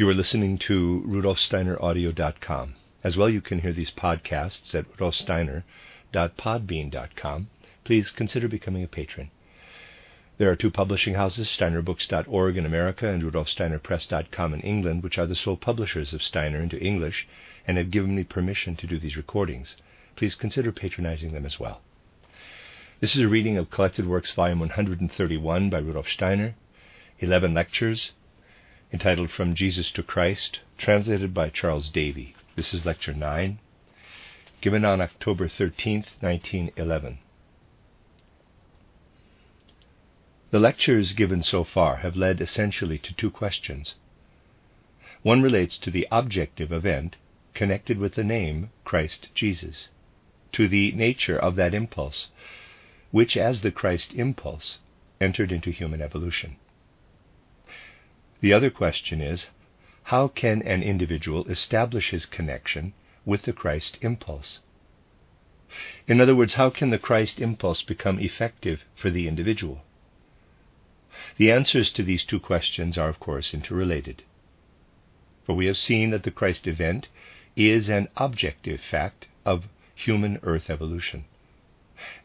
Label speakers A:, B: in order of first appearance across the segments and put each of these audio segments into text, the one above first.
A: You are listening to rudolfsteineraudio.com. As well, you can hear these podcasts at rudolfsteiner.podbean.com. Please consider becoming a patron. There are two publishing houses, steinerbooks.org in America and rudolfsteinerpress.com in England, which are the sole publishers of Steiner into English and have given me permission to do these recordings. Please consider patronizing them as well. This is a reading of Collected Works, Volume 131 by Rudolf Steiner, 11 lectures, entitled From Jesus to Christ, translated by Charles Davy. This is Lecture 9, given on October 13, 1911. The lectures given so far have led essentially to two questions. One relates to the objective event connected with the name Christ Jesus, to the nature of that impulse, which, as the Christ impulse, entered into human evolution. The other question is how can an individual establish his connection with the Christ impulse? In other words, how can the Christ impulse become effective for the individual? The answers to these two questions are, of course, interrelated. For we have seen that the Christ event is an objective fact of human earth evolution,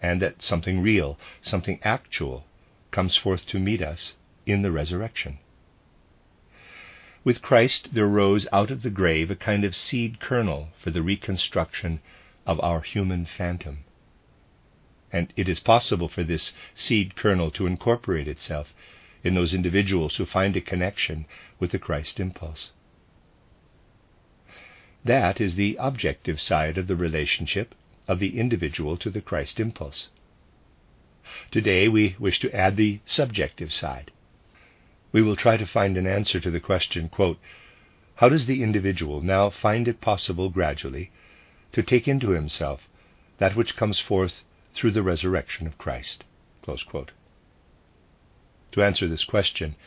A: and that something real, something actual, comes forth to meet us in the resurrection. With Christ there rose out of the grave a kind of seed kernel for the reconstruction of our human phantom. And it is possible for this seed kernel to incorporate itself in those individuals who find a connection with the Christ impulse. That is the objective side of the relationship of the individual to the Christ impulse. Today we wish to add the subjective side. We will try to find an answer to the question quote, How does the individual now find it possible gradually to take into himself that which comes forth through the resurrection of Christ? To answer this question,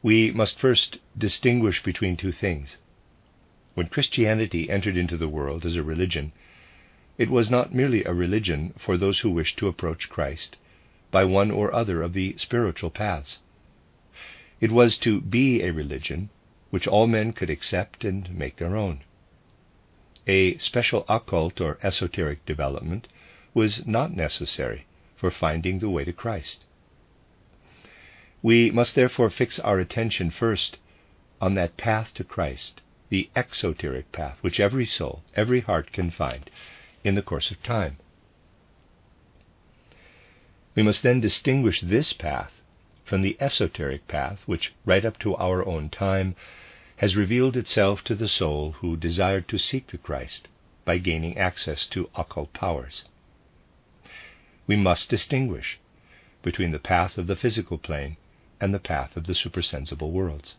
A: we must first distinguish between two things. When Christianity entered into the world as a religion, it was not merely a religion for those who wished to approach Christ by one or other of the spiritual paths. It was to be a religion which all men could accept and make their own. A special occult or esoteric development was not necessary for finding the way to Christ. We must therefore fix our attention first on that path to Christ, the exoteric path, which every soul, every heart can find in the course of time. We must then distinguish this path from the esoteric path, which, right up to our own time, has revealed itself to the soul who desired to seek the Christ by gaining access to occult powers. We must distinguish between the path of the physical plane and the path of the supersensible worlds.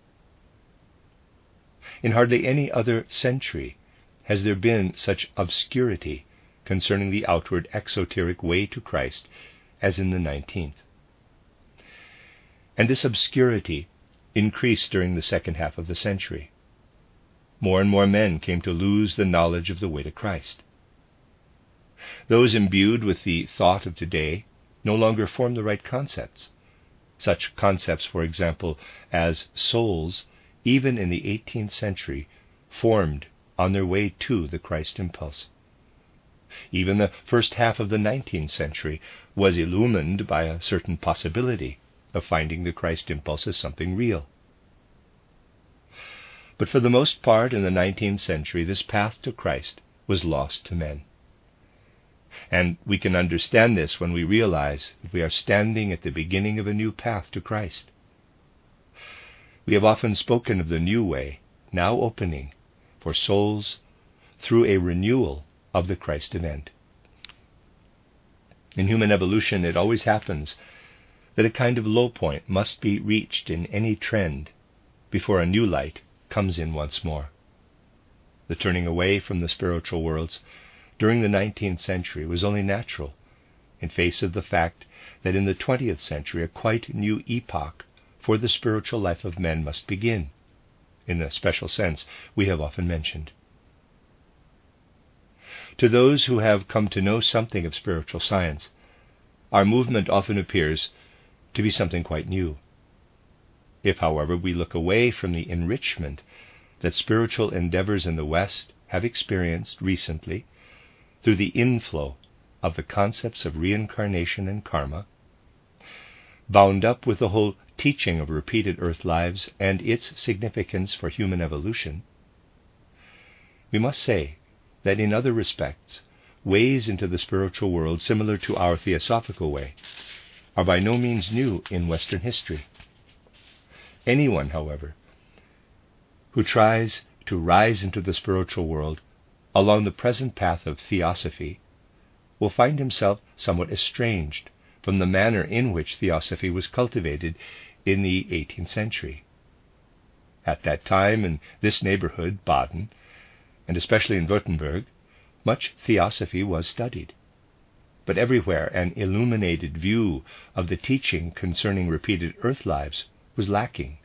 A: In hardly any other century has there been such obscurity concerning the outward exoteric way to Christ as in the nineteenth. And this obscurity increased during the second half of the century. More and more men came to lose the knowledge of the way to Christ. Those imbued with the thought of today no longer form the right concepts such concepts, for example, as souls, even in the 18th century, formed on their way to the Christ impulse. Even the first half of the 19th century was illumined by a certain possibility of finding the Christ impulse as something real. But for the most part in the 19th century, this path to Christ was lost to men. And we can understand this when we realize that we are standing at the beginning of a new path to Christ. We have often spoken of the new way now opening for souls through a renewal of the Christ event. In human evolution, it always happens that a kind of low point must be reached in any trend before a new light comes in once more. The turning away from the spiritual worlds during the 19th century was only natural in face of the fact that in the 20th century a quite new epoch for the spiritual life of men must begin, in the special sense we have often mentioned. To those who have come to know something of spiritual science, our movement often appears to be something quite new. If, however, we look away from the enrichment that spiritual endeavors in the West have experienced recently through the inflow of the concepts of reincarnation and karma, bound up with the whole teaching of repeated earth lives and its significance for human evolution, we must say that in other respects, ways into the spiritual world similar to our theosophical way are by no means new in Western history. Anyone, however, who tries to rise into the spiritual world along the present path of theosophy will find himself somewhat estranged from the manner in which theosophy was cultivated in the 18th century. At that time, in this neighborhood, Baden, and especially in Württemberg, much theosophy was studied. But everywhere an illuminated view of the teaching concerning repeated earth lives was lacking.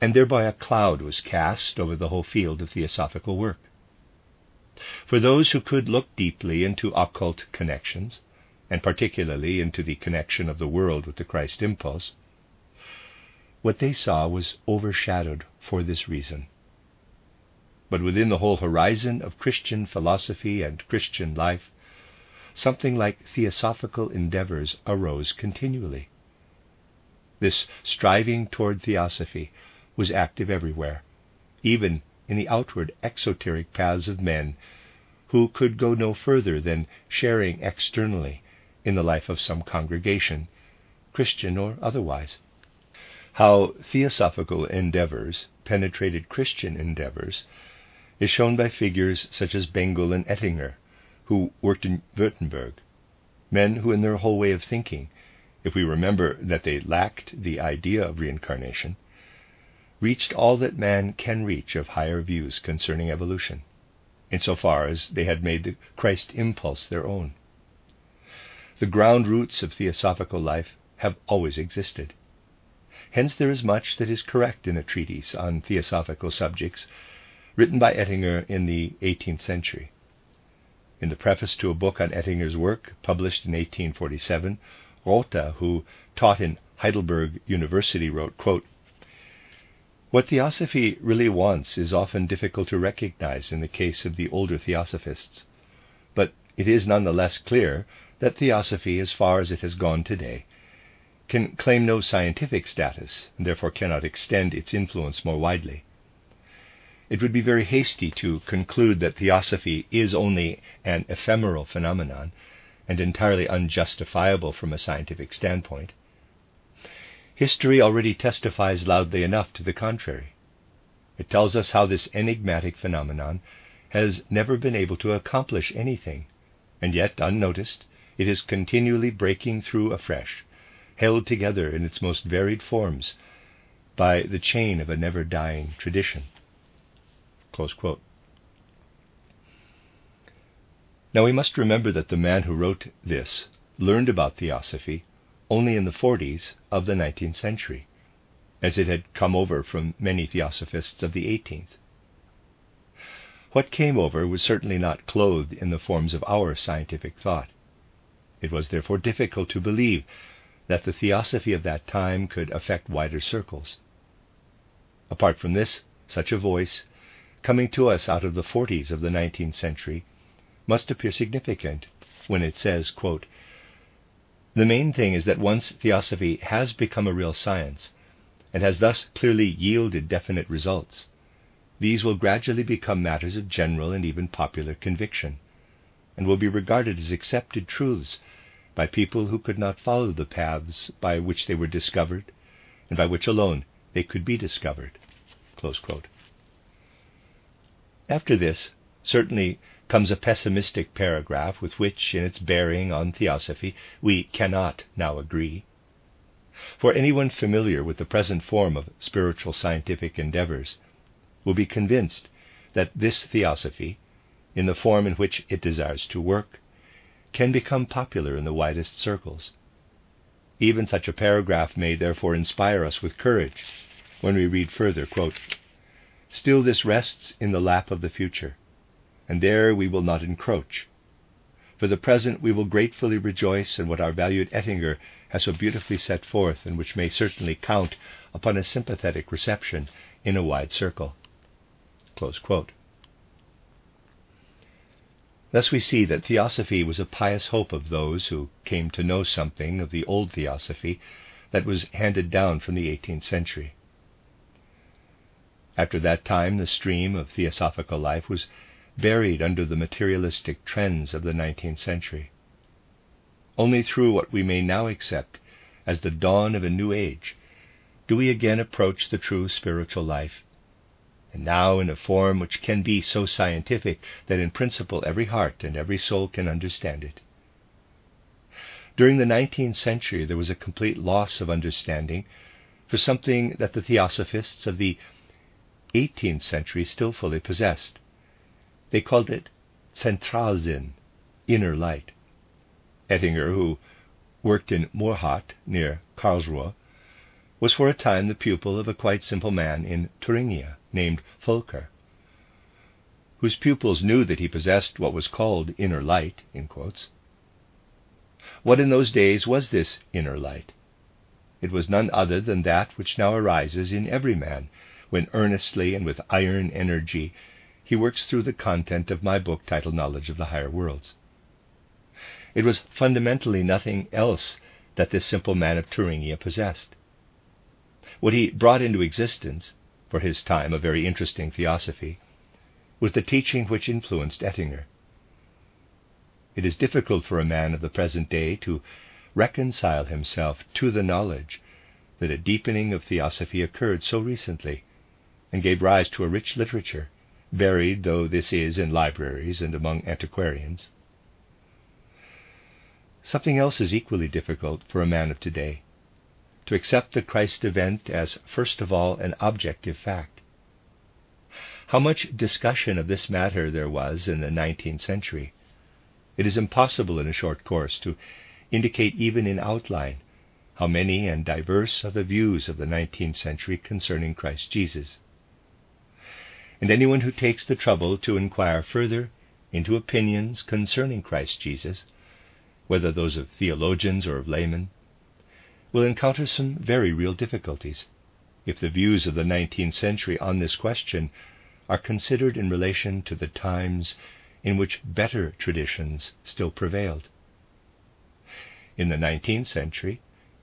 A: And thereby a cloud was cast over the whole field of theosophical work. For those who could look deeply into occult connections, and particularly into the connection of the world with the Christ impulse, what they saw was overshadowed for this reason. But within the whole horizon of Christian philosophy and Christian life, something like theosophical endeavors arose continually. This striving toward theosophy was active everywhere, even in the outward exoteric paths of men who could go no further than sharing externally in the life of some congregation, Christian or otherwise. How theosophical endeavors penetrated Christian endeavors is shown by figures such as Bengel and Oetinger, who worked in Württemberg, men who, in their whole way of thinking, if we remember that they lacked the idea of reincarnation, reached all that man can reach of higher views concerning evolution, insofar as they had made the Christ impulse their own. The ground roots of theosophical life have always existed. Hence, there is much that is correct in a treatise on theosophical subjects written by Oetinger in the 18th century. In the preface to a book on Oetinger's work, published in 1847, Rothe, who taught in Heidelberg University, wrote, quote, what Theosophy really wants is often difficult to recognize in the case of the older Theosophists, but it is none the less clear that Theosophy, as far as it has gone today, can claim no scientific status and therefore cannot extend its influence more widely. It would be very hasty to conclude that Theosophy is only an ephemeral phenomenon and entirely unjustifiable from a scientific standpoint. History already testifies loudly enough to the contrary. It tells us how this enigmatic phenomenon has never been able to accomplish anything, and yet, unnoticed, it is continually breaking through afresh, held together in its most varied forms by the chain of a never dying tradition. Now we must remember that the man who wrote this learned about theosophy only in the 40s of the 19th century, as it had come over from many theosophists of the 18th. What came over was certainly not clothed in the forms of our scientific thought. It was therefore difficult to believe that the theosophy of that time could affect wider circles. Apart from this, such a voice, coming to us out of the 40s of the 19th century, must appear significant when it says, quote, the main thing is that once theosophy has become a real science, and has thus clearly yielded definite results, these will gradually become matters of general and even popular conviction, and will be regarded as accepted truths by people who could not follow the paths by which they were discovered, and by which alone they could be discovered. After this, certainly comes a pessimistic paragraph with which, in its bearing on theosophy, we cannot now agree. For anyone familiar with the present form of spiritual scientific endeavors will be convinced that this theosophy, in the form in which it desires to work, can become popular in the widest circles. Even such a paragraph may therefore inspire us with courage when we read further quote, Still, this rests in the lap of the future and there we will not encroach. For the present, we will gratefully rejoice in what our valued Oetinger has so beautifully set forth, and which may certainly count upon a sympathetic reception in a wide circle. Thus we see that theosophy was a pious hope of those who came to know something of the old theosophy that was handed down from the 18th century. After that time, the stream of theosophical life was buried under the materialistic trends of the 19th century. Only through what we may now accept as the dawn of a new age do we again approach the true spiritual life, and now in a form which can be so scientific that in principle every heart and every soul can understand it. During the 19th century, there was a complete loss of understanding for something that the theosophists of the 18th century still fully possessed. They called it Zentralsinn, inner light. Oetinger, who worked in Murrhardt near Karlsruhe, was for a time the pupil of a quite simple man in Thuringia named Voelker, whose pupils knew that he possessed what was called inner light. In what in those days was this inner light? It was none other than that which now arises in every man when earnestly and with iron energy he works through the content of my book titled Knowledge of the Higher Worlds. It was fundamentally nothing else that this simple man of Thuringia possessed. What he brought into existence, for his time a very interesting theosophy, was the teaching which influenced Oetinger. It is difficult for a man of the present day to reconcile himself to the knowledge that a deepening of theosophy occurred so recently and gave rise to a rich literature, buried though this is in libraries and among antiquarians. Something else is equally difficult for a man of today to accept the Christ event as, first of all, an objective fact. How much discussion of this matter there was in the 19th century. It is impossible in a short course to indicate even in outline how many and diverse are the views of the 19th century concerning Christ Jesus and anyone who takes the trouble to inquire further into opinions concerning Christ Jesus, whether those of theologians or of laymen, will encounter some very real difficulties if the views of the 19th century on this question are considered in relation to the times in which better traditions still prevailed. In the 19th century,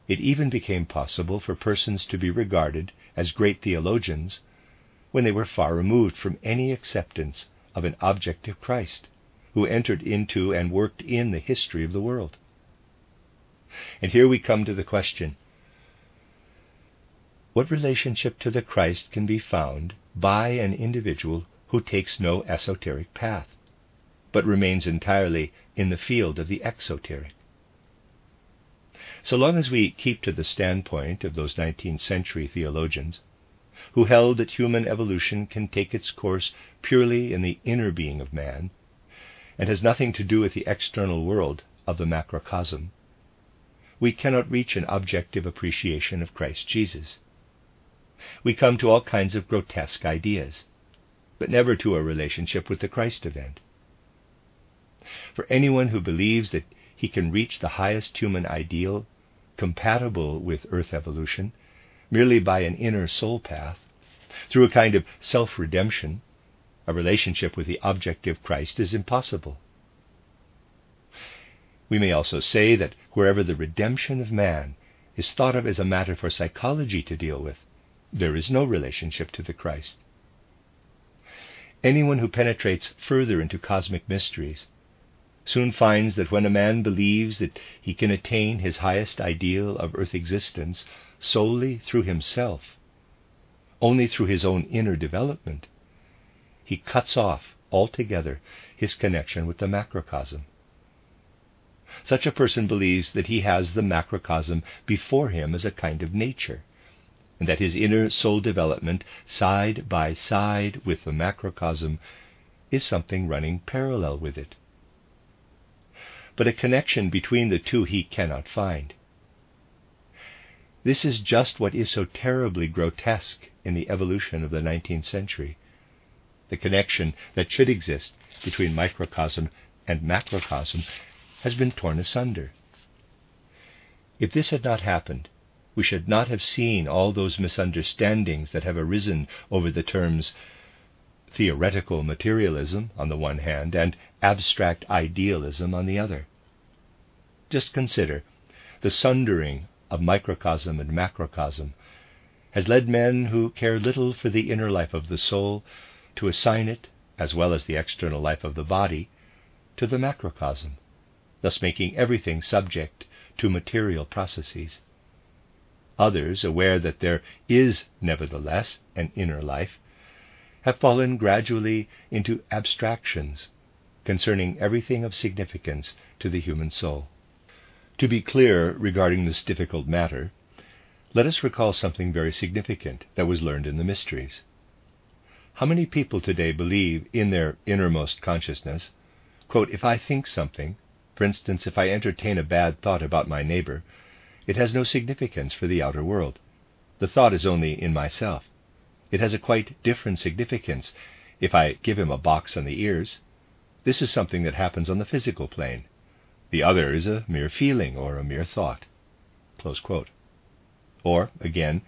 A: it even became possible for persons to be regarded as great theologians when they were far removed from any acceptance of an objective Christ who entered into and worked in the history of the world. And here we come to the question what relationship to the Christ can be found by an individual who takes no esoteric path, but remains entirely in the field of the exoteric? So long as we keep to the standpoint of those 19th century theologians, who held that human evolution can take its course purely in the inner being of man and has nothing to do with the external world of the macrocosm, we cannot reach an objective appreciation of Christ Jesus. We come to all kinds of grotesque ideas, but never to a relationship with the Christ event. For anyone who believes that he can reach the highest human ideal compatible with earth evolution merely by an inner soul path through a kind of self redemption, a relationship with the objective Christ is impossible. We may also say that wherever the redemption of man is thought of as a matter for psychology to deal with, there is no relationship to the Christ. Anyone who penetrates further into cosmic mysteries soon finds that when a man believes that he can attain his highest ideal of earth existence solely through himself, only through his own inner development, he cuts off altogether his connection with the macrocosm. Such a person believes that he has the macrocosm before him as a kind of nature, and that his inner soul development, side by side with the macrocosm, is something running parallel with it. But a connection between the two he cannot find. This is just what is so terribly grotesque in the evolution of the 19th century the connection that should exist between microcosm and macrocosm has been torn asunder. If this had not happened, we should not have seen all those misunderstandings that have arisen over the terms theoretical materialism on the one hand and abstract idealism on the other. Just consider the sundering of microcosm and macrocosm has led men who care little for the inner life of the soul to assign it, as well as the external life of the body, to the macrocosm, thus making everything subject to material processes. Others, aware that there is nevertheless an inner life, have fallen gradually into abstractions concerning everything of significance to the human soul. To be clear regarding this difficult matter, let us recall something very significant that was learned in the mysteries. How many people today believe in their innermost consciousness, quote, if I think something, for instance, if I entertain a bad thought about my neighbor, it has no significance for the outer world. The thought is only in myself. It has a quite different significance if I give him a box on the ears. This is something that happens on the physical plane. The other is a mere feeling or a mere thought. Or, again,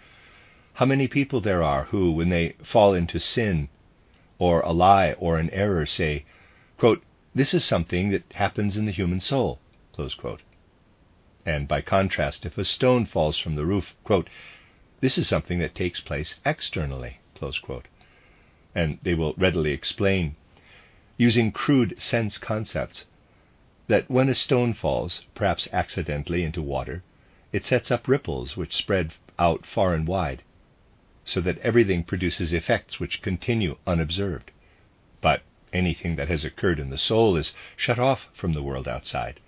A: how many people there are who, when they fall into sin or a lie or an error, say, quote, This is something that happens in the human soul. And by contrast, if a stone falls from the roof, quote, This is something that takes place externally. And they will readily explain, using crude sense concepts, that when a stone falls, perhaps accidentally, into water, it sets up ripples which spread out far and wide, so that everything produces effects which continue unobserved. But anything that has occurred in the soul is shut off from the world outside.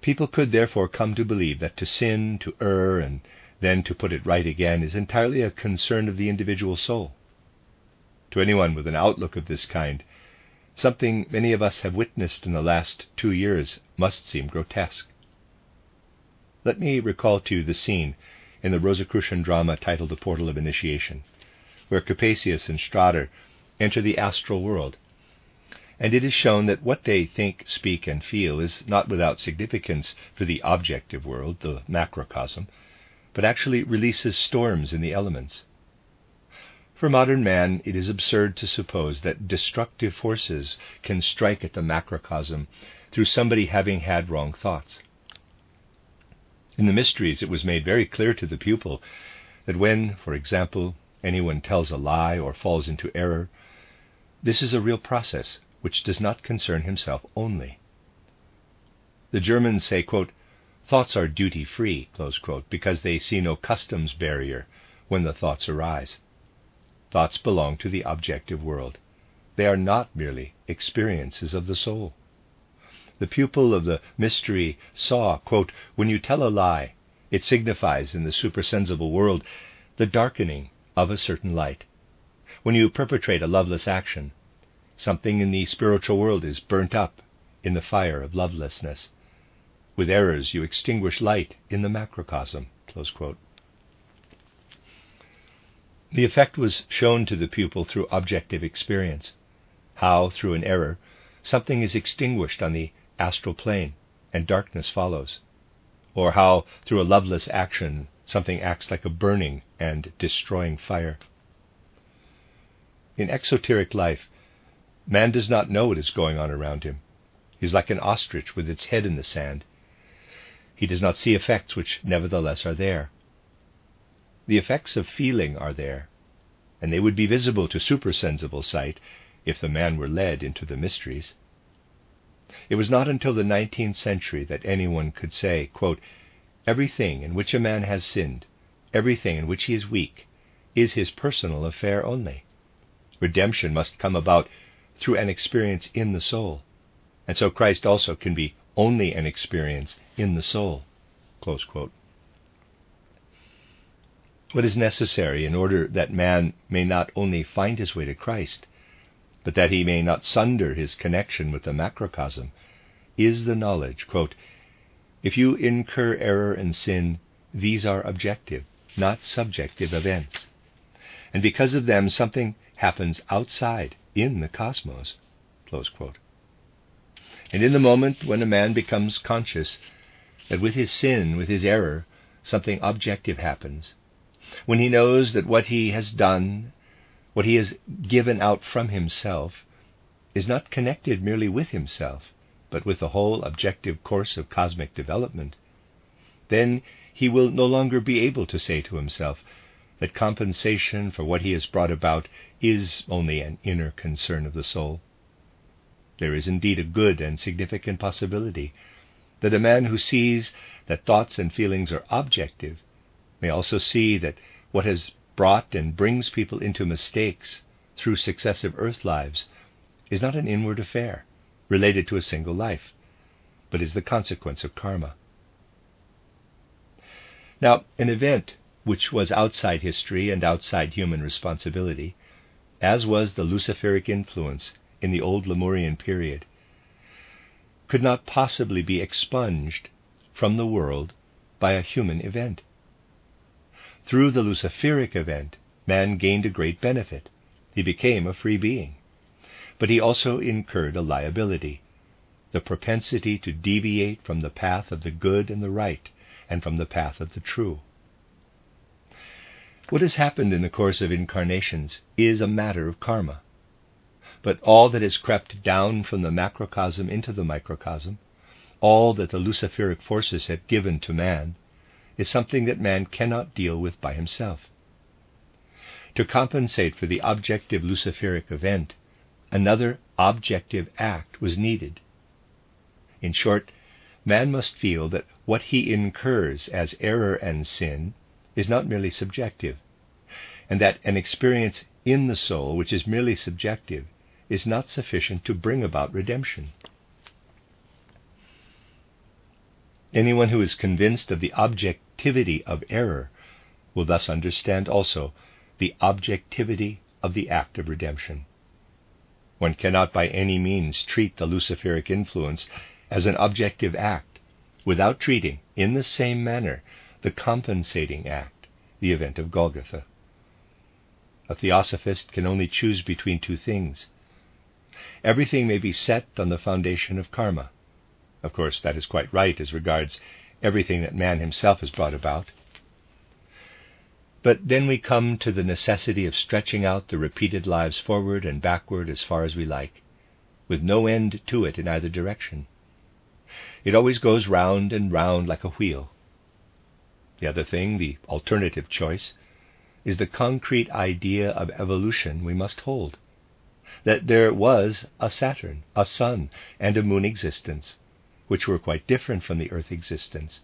A: People could therefore come to believe that to sin, to err, and then to put it right again is entirely a concern of the individual soul. To anyone with an outlook of this kind, something many of us have witnessed in the last two years must seem grotesque. Let me recall to you the scene in the Rosicrucian drama titled The Portal of Initiation, where Capesius and Strader enter the astral world. And it is shown that what they think, speak, and feel is not without significance for the objective world, the macrocosm, but actually releases storms in the elements. For modern man, it is absurd to suppose that destructive forces can strike at the macrocosm through somebody having had wrong thoughts. In the mysteries, it was made very clear to the pupil that when, for example, anyone tells a lie or falls into error, this is a real process which does not concern himself only. The Germans say, quote, thoughts are duty free, because they see no customs barrier when the thoughts arise. Thoughts belong to the objective world. They are not merely experiences of the soul the pupil of the mystery saw, quote, When you tell a lie, it signifies in the supersensible world the darkening of a certain light. When you perpetrate a loveless action, something in the spiritual world is burnt up in the fire of lovelessness. With errors, you extinguish light in the macrocosm. The effect was shown to the pupil through objective experience. How, through an error, something is extinguished on the astral plane, and darkness follows. Or how, through a loveless action, something acts like a burning and destroying fire. In exoteric life, man does not know what is going on around him. He is like an ostrich with its head in the sand. He does not see effects which nevertheless are there. The effects of feeling are there, and they would be visible to supersensible sight if the man were led into the mysteries. It was not until the nineteenth century that anyone could say, quote, Everything in which a man has sinned, everything in which he is weak, is his personal affair only. Redemption must come about through an experience in the soul, and so Christ also can be only an experience in the soul. What is necessary in order that man may not only find his way to Christ, but that he may not sunder his connection with the macrocosm, is the knowledge, quote, If you incur error and sin, these are objective, not subjective events. And because of them, something happens outside, in the cosmos. And in the moment when a man becomes conscious that with his sin, with his error, something objective happens, when he knows that what he has done, what he has given out from himself, is not connected merely with himself, but with the whole objective course of cosmic development, then he will no longer be able to say to himself that compensation for what he has brought about is only an inner concern of the soul. There is indeed a good and significant possibility that a man who sees that thoughts and feelings are objective may also see that what has brought and brings people into mistakes through successive earth lives is not an inward affair related to a single life, but is the consequence of karma. Now, an event which was outside history and outside human responsibility, as was the Luciferic influence in the old Lemurian period, could not possibly be expunged from the world by a human event. Through the Luciferic event, man gained a great benefit. He became a free being. But he also incurred a liability the propensity to deviate from the path of the good and the right, and from the path of the true. What has happened in the course of incarnations is a matter of karma. But all that has crept down from the macrocosm into the microcosm, all that the Luciferic forces have given to man, is something that man cannot deal with by himself. To compensate for the objective Luciferic event, another objective act was needed. In short, man must feel that what he incurs as error and sin is not merely subjective, and that an experience in the soul which is merely subjective is not sufficient to bring about redemption. Anyone who is convinced of the objectivity of error will thus understand also the objectivity of the act of redemption. One cannot by any means treat the Luciferic influence as an objective act without treating, in the same manner, the compensating act, the event of Golgotha. A theosophist can only choose between two things. Everything may be set on the foundation of karma. Of course, that is quite right as regards everything that man himself has brought about. But then we come to the necessity of stretching out the repeated lives forward and backward as far as we like, with no end to it in either direction. It always goes round and round like a wheel. The other thing, the alternative choice, is the concrete idea of evolution we must hold. That there was a Saturn, a Sun, and a Moon existence, which were quite different from the Earth existence.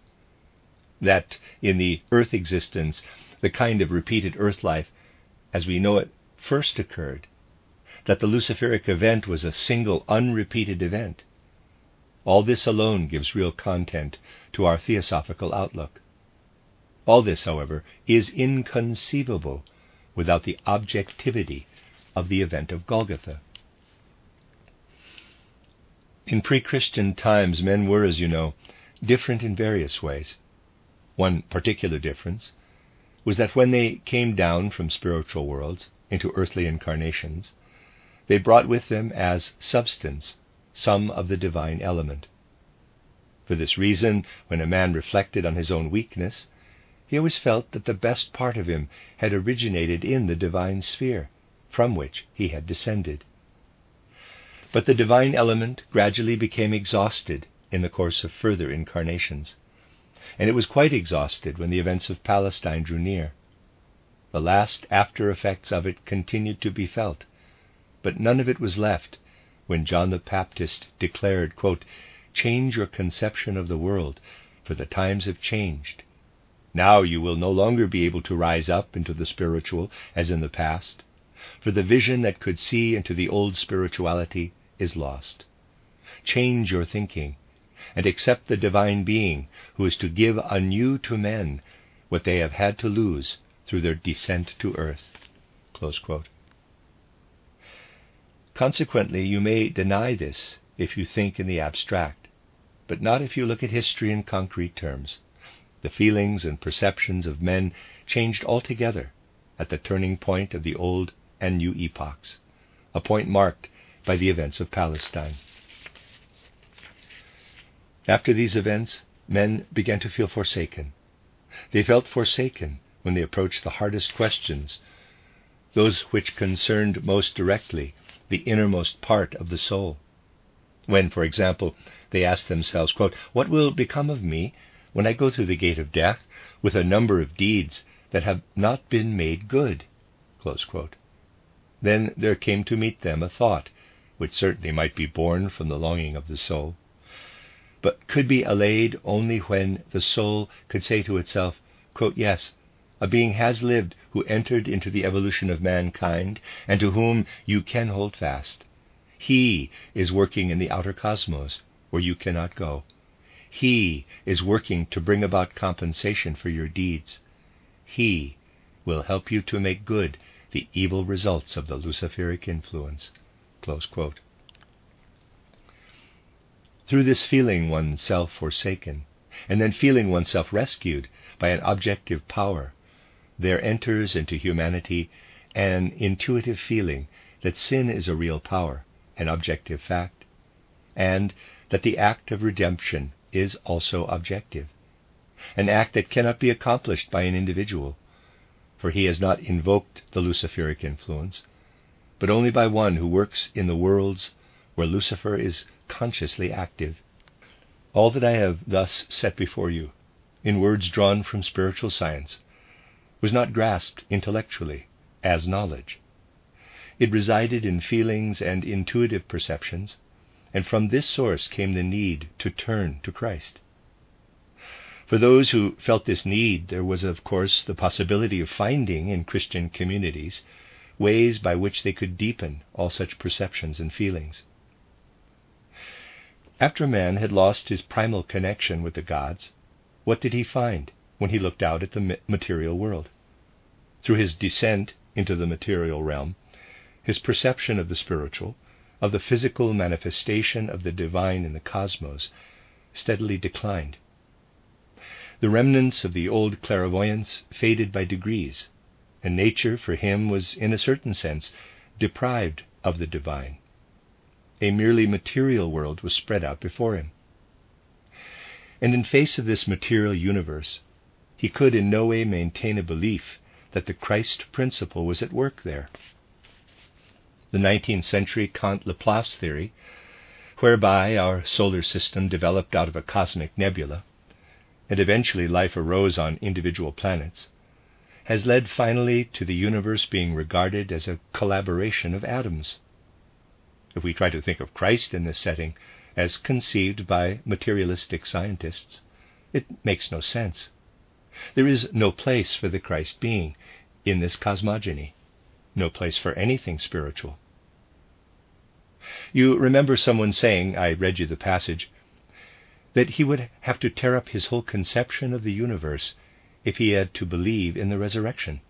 A: That in the Earth existence, the kind of repeated Earth life as we know it first occurred. That the Luciferic event was a single, unrepeated event. All this alone gives real content to our theosophical outlook. All this, however, is inconceivable without the objectivity of the event of Golgotha. In pre Christian times, men were, as you know, different in various ways. One particular difference was that when they came down from spiritual worlds into earthly incarnations, they brought with them as substance some of the divine element. For this reason, when a man reflected on his own weakness, he always felt that the best part of him had originated in the divine sphere, from which he had descended. But the divine element gradually became exhausted in the course of further incarnations, and it was quite exhausted when the events of Palestine drew near. The last after effects of it continued to be felt, but none of it was left when John the Baptist declared, quote, Change your conception of the world, for the times have changed. Now you will no longer be able to rise up into the spiritual as in the past, for the vision that could see into the old spirituality is lost. Change your thinking and accept the divine being who is to give anew to men what they have had to lose through their descent to earth. Consequently, you may deny this if you think in the abstract, but not if you look at history in concrete terms. The feelings and perceptions of men changed altogether at the turning point of the old and new epochs, a point marked by the events of Palestine. After these events, men began to feel forsaken. They felt forsaken when they approached the hardest questions, those which concerned most directly the innermost part of the soul. When, for example, they asked themselves, quote, What will become of me when I go through the gate of death with a number of deeds that have not been made good? Then there came to meet them a thought, which certainly might be born from the longing of the soul, but could be allayed only when the soul could say to itself, quote, Yes, a being has lived who entered into the evolution of mankind and to whom you can hold fast. He is working in the outer cosmos where you cannot go. He is working to bring about compensation for your deeds. He will help you to make good the evil results of the Luciferic influence. Through this feeling oneself forsaken, and then feeling oneself rescued by an objective power, there enters into humanity an intuitive feeling that sin is a real power, an objective fact, and that the act of redemption is also objective, an act that cannot be accomplished by an individual, for he has not invoked the Luciferic influence, but only by one who works in the worlds where Lucifer is consciously active. All that I have thus set before you, in words drawn from spiritual science, was not grasped intellectually as knowledge. It resided in feelings and intuitive perceptions, and from this source came the need to turn to Christ. For those who felt this need, there was, of course, the possibility of finding in Christian communities ways by which they could deepen all such perceptions and feelings. After man had lost his primal connection with the gods, what did he find when he looked out at the material world? Through his descent into the material realm, his perception of the spiritual, of the physical manifestation of the divine in the cosmos, steadily declined. The remnants of the old clairvoyance faded by degrees, and nature for him was, in a certain sense, deprived of the divine a merely material world was spread out before him. And in face of this material universe, he could in no way maintain a belief that the Christ principle was at work there. The 19th century Kant Laplace theory, whereby our solar system developed out of a cosmic nebula, and eventually life arose on individual planets, has led finally to the universe being regarded as a collaboration of atoms if we try to think of Christ in this setting as conceived by materialistic scientists, it makes no sense. There is no place for the Christ being in this cosmogony, no place for anything spiritual. You remember someone saying, I read you the passage, that he would have to tear up his whole conception of the universe if he had to believe in the resurrection.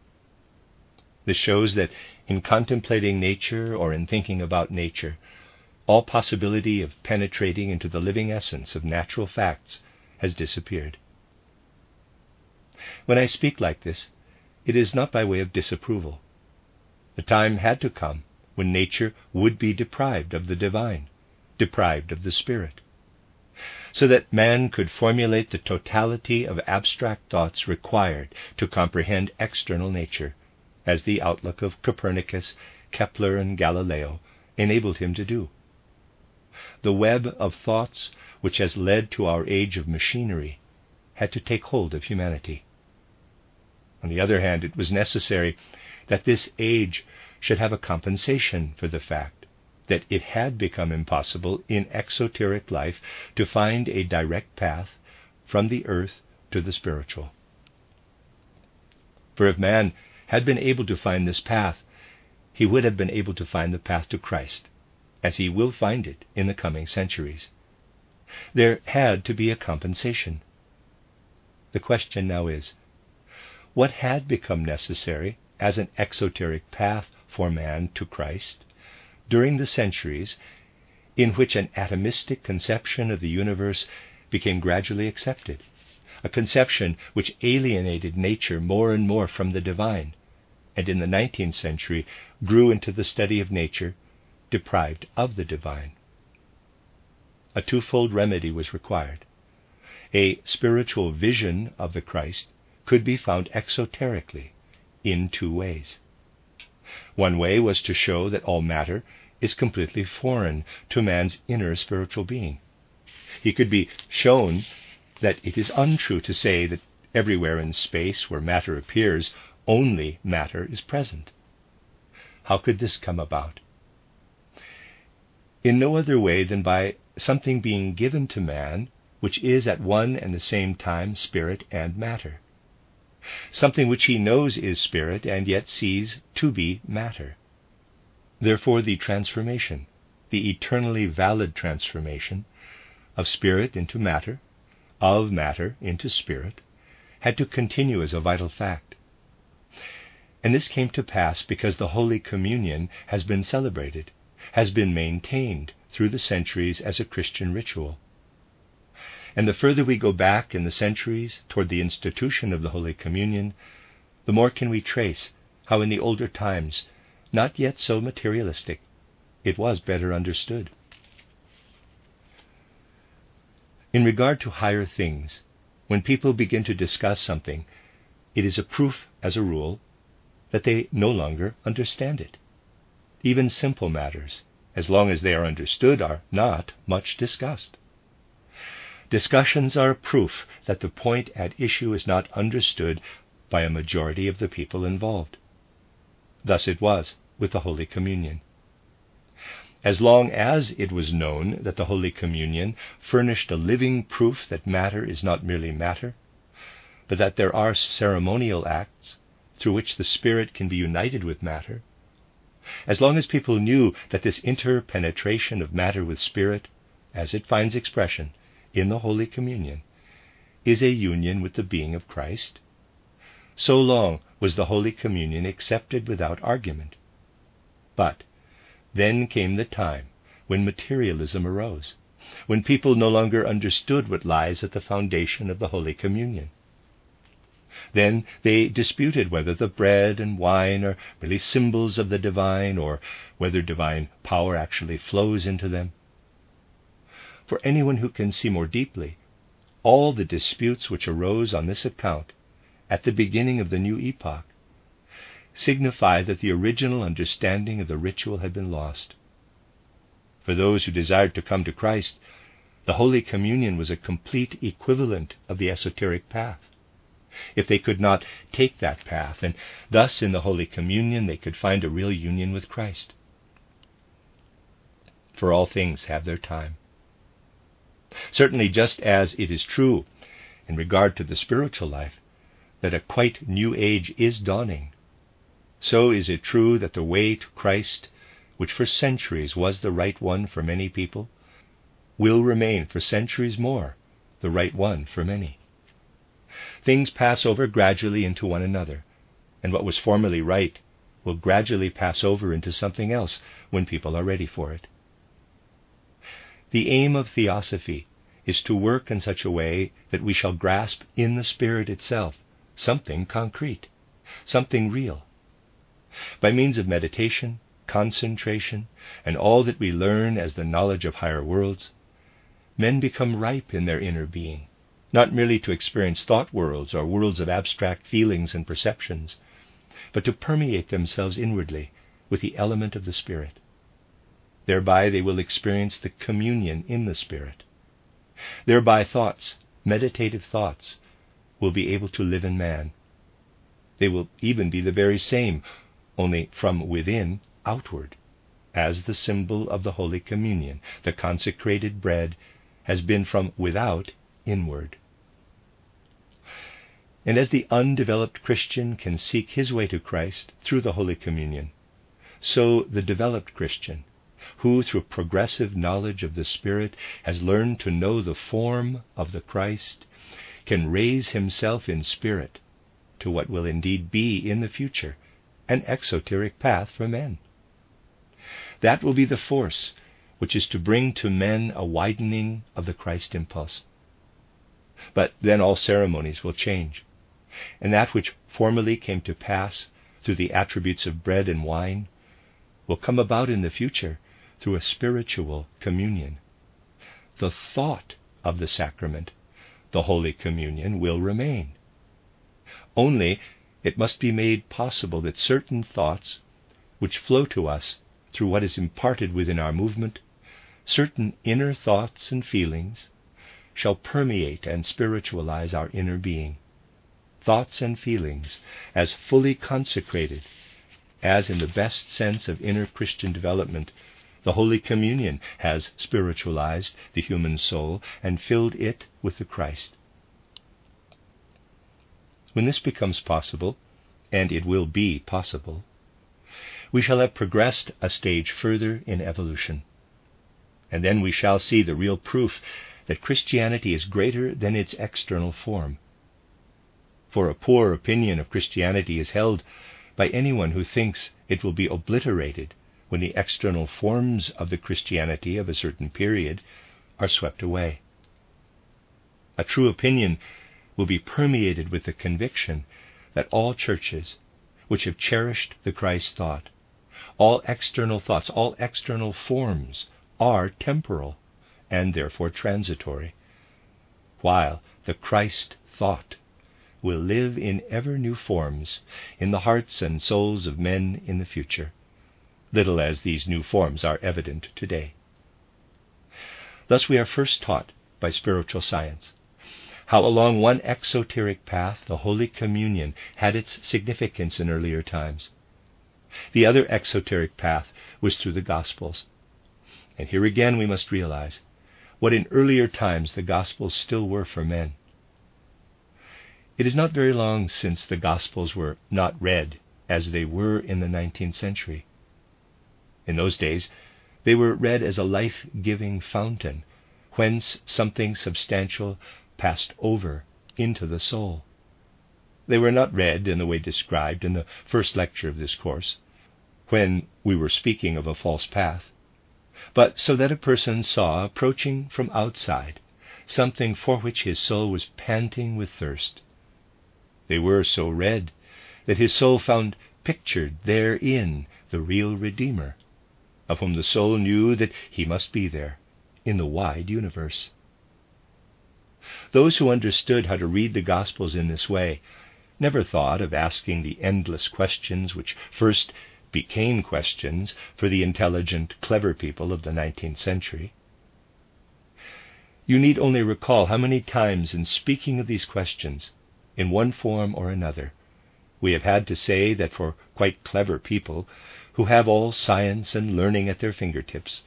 A: This shows that in contemplating nature or in thinking about nature, all possibility of penetrating into the living essence of natural facts has disappeared. When I speak like this, it is not by way of disapproval. The time had to come when nature would be deprived of the divine, deprived of the spirit, so that man could formulate the totality of abstract thoughts required to comprehend external nature as the outlook of Copernicus, Kepler, and Galileo enabled him to do. The web of thoughts which has led to our age of machinery had to take hold of humanity. On the other hand, it was necessary that this age should have a compensation for the fact that it had become impossible in exoteric life to find a direct path from the earth to the spiritual. For if man had been able to find this path, he would have been able to find the path to Christ, as he will find it in the coming centuries. There had to be a compensation. The question now is what had become necessary as an exoteric path for man to Christ during the centuries in which an atomistic conception of the universe became gradually accepted, a conception which alienated nature more and more from the divine, and in the 19th century grew into the study of nature deprived of the divine. a twofold remedy was required. A spiritual vision of the Christ could be found exoterically in two ways. One way was to show that all matter is completely foreign to man's inner spiritual being. He could be shown that it is untrue to say that everywhere in space where matter appears, only matter is present. How could this come about? In no other way than by something being given to man which is at one and the same time spirit and matter. Something which he knows is spirit and yet sees to be matter. Therefore, the transformation, the eternally valid transformation, of spirit into matter, of matter into spirit, had to continue as a vital fact. And this came to pass because the Holy Communion has been celebrated, has been maintained through the centuries as a Christian ritual. And the further we go back in the centuries toward the institution of the Holy Communion, the more can we trace how in the older times, not yet so materialistic, it was better understood. In regard to higher things, when people begin to discuss something, it is a proof, as a rule, that they no longer understand it. Even simple matters, as long as they are understood, are not much discussed. Discussions are a proof that the point at issue is not understood by a majority of the people involved. Thus it was with the Holy Communion. As long as it was known that the Holy Communion furnished a living proof that matter is not merely matter, but that there are ceremonial acts through which the Spirit can be united with matter, as long as people knew that this interpenetration of matter with Spirit, as it finds expression, in the Holy Communion is a union with the being of Christ, so long was the Holy Communion accepted without argument. But then came the time when materialism arose, when people no longer understood what lies at the foundation of the Holy Communion. Then they disputed whether the bread and wine are merely symbols of the divine or whether divine power actually flows into them for anyone who can see more deeply, all the disputes which arose on this account at the beginning of the new epoch signify that the original understanding of the ritual had been lost. For those who desired to come to Christ, the Holy Communion was a complete equivalent of the esoteric path. If they could not take that path, and thus in the Holy Communion they could find a real union with Christ. For all things have their time. Certainly, just as it is true in regard to the spiritual life that a quite new age is dawning, so is it true that the way to Christ, which for centuries was the right one for many people, will remain for centuries more the right one for many. Things pass over gradually into one another, and what was formerly right will gradually pass over into something else when people are ready for it. The aim of theosophy is to work in such a way that we shall grasp in the Spirit itself something concrete, something real. By means of meditation, concentration, and all that we learn as the knowledge of higher worlds, men become ripe in their inner being, not merely to experience thought worlds or worlds of abstract feelings and perceptions, but to permeate themselves inwardly with the element of the Spirit. Thereby they will experience the communion in the Spirit. Thereby thoughts, meditative thoughts, will be able to live in man. They will even be the very same, only from within outward, as the symbol of the Holy Communion, the consecrated bread, has been from without inward. And as the undeveloped Christian can seek his way to Christ through the Holy Communion, so the developed Christian who, through progressive knowledge of the Spirit, has learned to know the form of the Christ, can raise himself in spirit to what will indeed be in the future an exoteric path for men. That will be the force which is to bring to men a widening of the Christ impulse. But then all ceremonies will change, and that which formerly came to pass through the attributes of bread and wine will come about in the future through a spiritual communion. the thought of the sacrament, the Holy Communion, will remain. Only it must be made possible that certain thoughts, which flow to us through what is imparted within our movement, certain inner thoughts and feelings, shall permeate and spiritualize our inner being. Thoughts and feelings as fully consecrated as, in the best sense of inner Christian development, the Holy Communion has spiritualized the human soul and filled it with the Christ. When this becomes possible, and it will be possible, we shall have progressed a stage further in evolution. And then we shall see the real proof that Christianity is greater than its external form. For a poor opinion of Christianity is held by anyone who thinks it will be obliterated when the external forms of the Christianity of a certain period are swept away. A true opinion will be permeated with the conviction that all churches which have cherished the Christ thought, all external thoughts, all external forms are temporal and therefore transitory, while the Christ thought will live in ever new forms in the hearts and souls of men in the future little as these new forms are evident today. Thus, we are first taught by spiritual science how along one exoteric path the Holy Communion had its significance in earlier times. The other exoteric path was through the Gospels. And here again we must realize what in earlier times the Gospels still were for men. It is not very long since the Gospels were not read as they were in the 19th century. In those days, they were read as a life giving fountain, whence something substantial passed over into the soul. They were not read in the way described in the first lecture of this course, when we were speaking of a false path, but so that a person saw approaching from outside something for which his soul was panting with thirst. They were so read that his soul found pictured therein the real Redeemer of whom the soul knew that he must be there in the wide universe. Those who understood how to read the Gospels in this way never thought of asking the endless questions which first became questions for the intelligent, clever people of the 19th century. You need only recall how many times, in speaking of these questions, in one form or another, we have had to say that for quite clever people, who have all science and learning at their fingertips,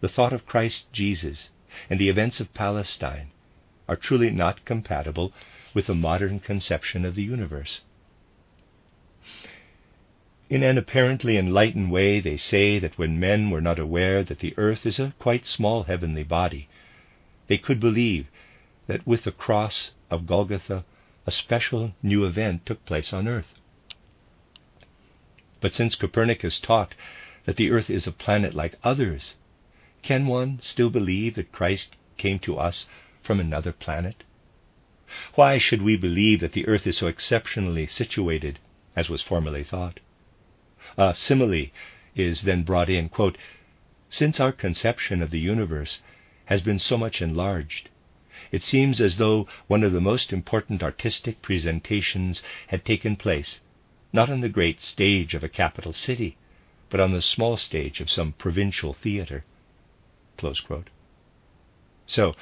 A: the thought of Christ Jesus and the events of Palestine are truly not compatible with the modern conception of the universe. In an apparently enlightened way, they say that when men were not aware that the earth is a quite small heavenly body, they could believe that with the cross of Golgotha a special new event took place on earth. But since Copernicus taught that the earth is a planet like others, can one still believe that Christ came to us from another planet? Why should we believe that the earth is so exceptionally situated as was formerly thought? A simile is then brought in quote, Since our conception of the universe has been so much enlarged, it seems as though one of the most important artistic presentations had taken place not on the great stage of a capital city, but on the small stage of some provincial theatre. So,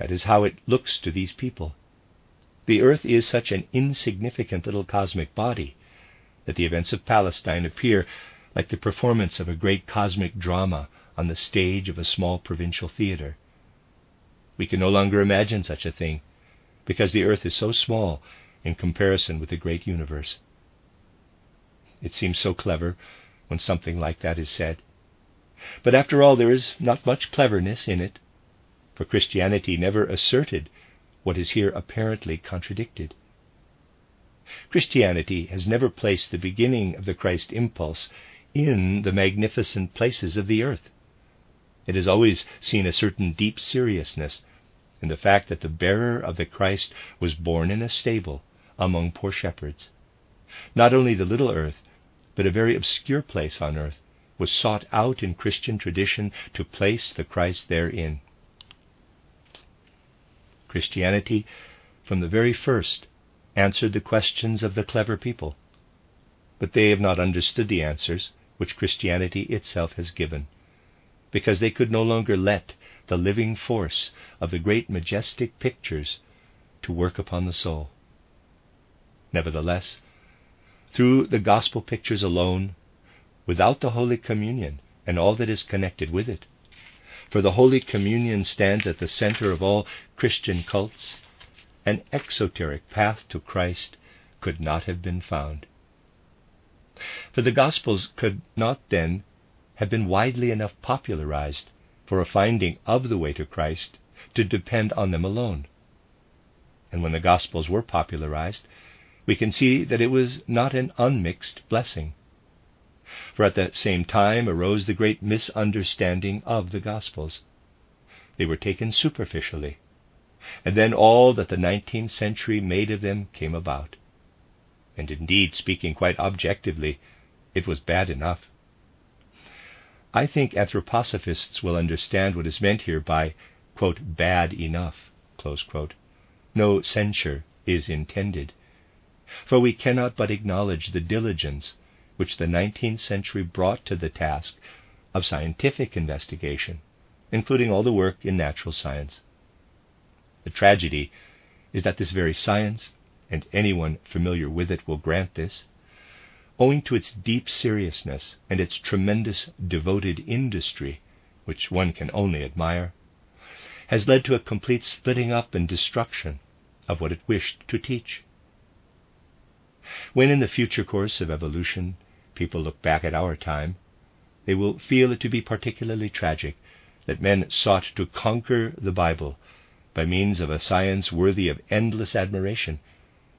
A: that is how it looks to these people. The earth is such an insignificant little cosmic body that the events of Palestine appear like the performance of a great cosmic drama on the stage of a small provincial theatre. We can no longer imagine such a thing because the earth is so small in comparison with the great universe. It seems so clever when something like that is said. But after all, there is not much cleverness in it, for Christianity never asserted what is here apparently contradicted. Christianity has never placed the beginning of the Christ impulse in the magnificent places of the earth. It has always seen a certain deep seriousness in the fact that the bearer of the Christ was born in a stable among poor shepherds. Not only the little earth, but a very obscure place on earth, was sought out in Christian tradition to place the Christ therein. Christianity, from the very first, answered the questions of the clever people. But they have not understood the answers which Christianity itself has given, because they could no longer let the living force of the great majestic pictures to work upon the soul. Nevertheless, through the gospel pictures alone, without the Holy Communion and all that is connected with it, for the Holy Communion stands at the center of all Christian cults, an exoteric path to Christ could not have been found. For the Gospels could not then have been widely enough popularized for a finding of the way to Christ to depend on them alone. And when the Gospels were popularized, we can see that it was not an unmixed blessing. For at that same time arose the great misunderstanding of the Gospels. They were taken superficially, and then all that the nineteenth century made of them came about. And indeed, speaking quite objectively, it was bad enough. I think anthroposophists will understand what is meant here by, quote, bad enough. No censure is intended. For we cannot but acknowledge the diligence which the 19th century brought to the task of scientific investigation, including all the work in natural science. The tragedy is that this very science, and anyone familiar with it will grant this, owing to its deep seriousness and its tremendous devoted industry, which one can only admire, has led to a complete splitting up and destruction of what it wished to teach. When in the future course of evolution people look back at our time, they will feel it to be particularly tragic that men sought to conquer the Bible by means of a science worthy of endless admiration,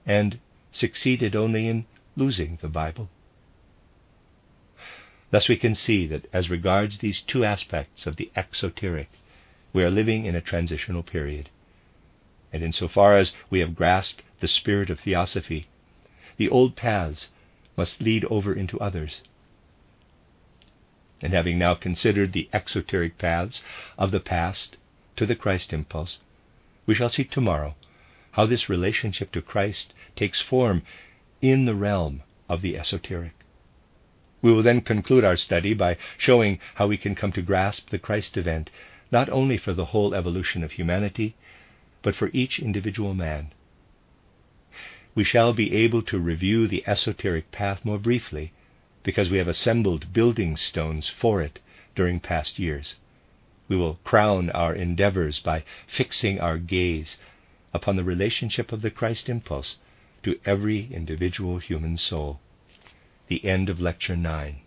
A: and succeeded only in losing the Bible. Thus we can see that as regards these two aspects of the exoteric, we are living in a transitional period. And in so far as we have grasped the spirit of theosophy, the old paths must lead over into others. And having now considered the exoteric paths of the past to the Christ impulse, we shall see tomorrow how this relationship to Christ takes form in the realm of the esoteric. We will then conclude our study by showing how we can come to grasp the Christ event not only for the whole evolution of humanity, but for each individual man. We shall be able to review the esoteric path more briefly because we have assembled building stones for it during past years. We will crown our endeavors by fixing our gaze upon the relationship of the Christ impulse to every individual human soul. The end of Lecture 9.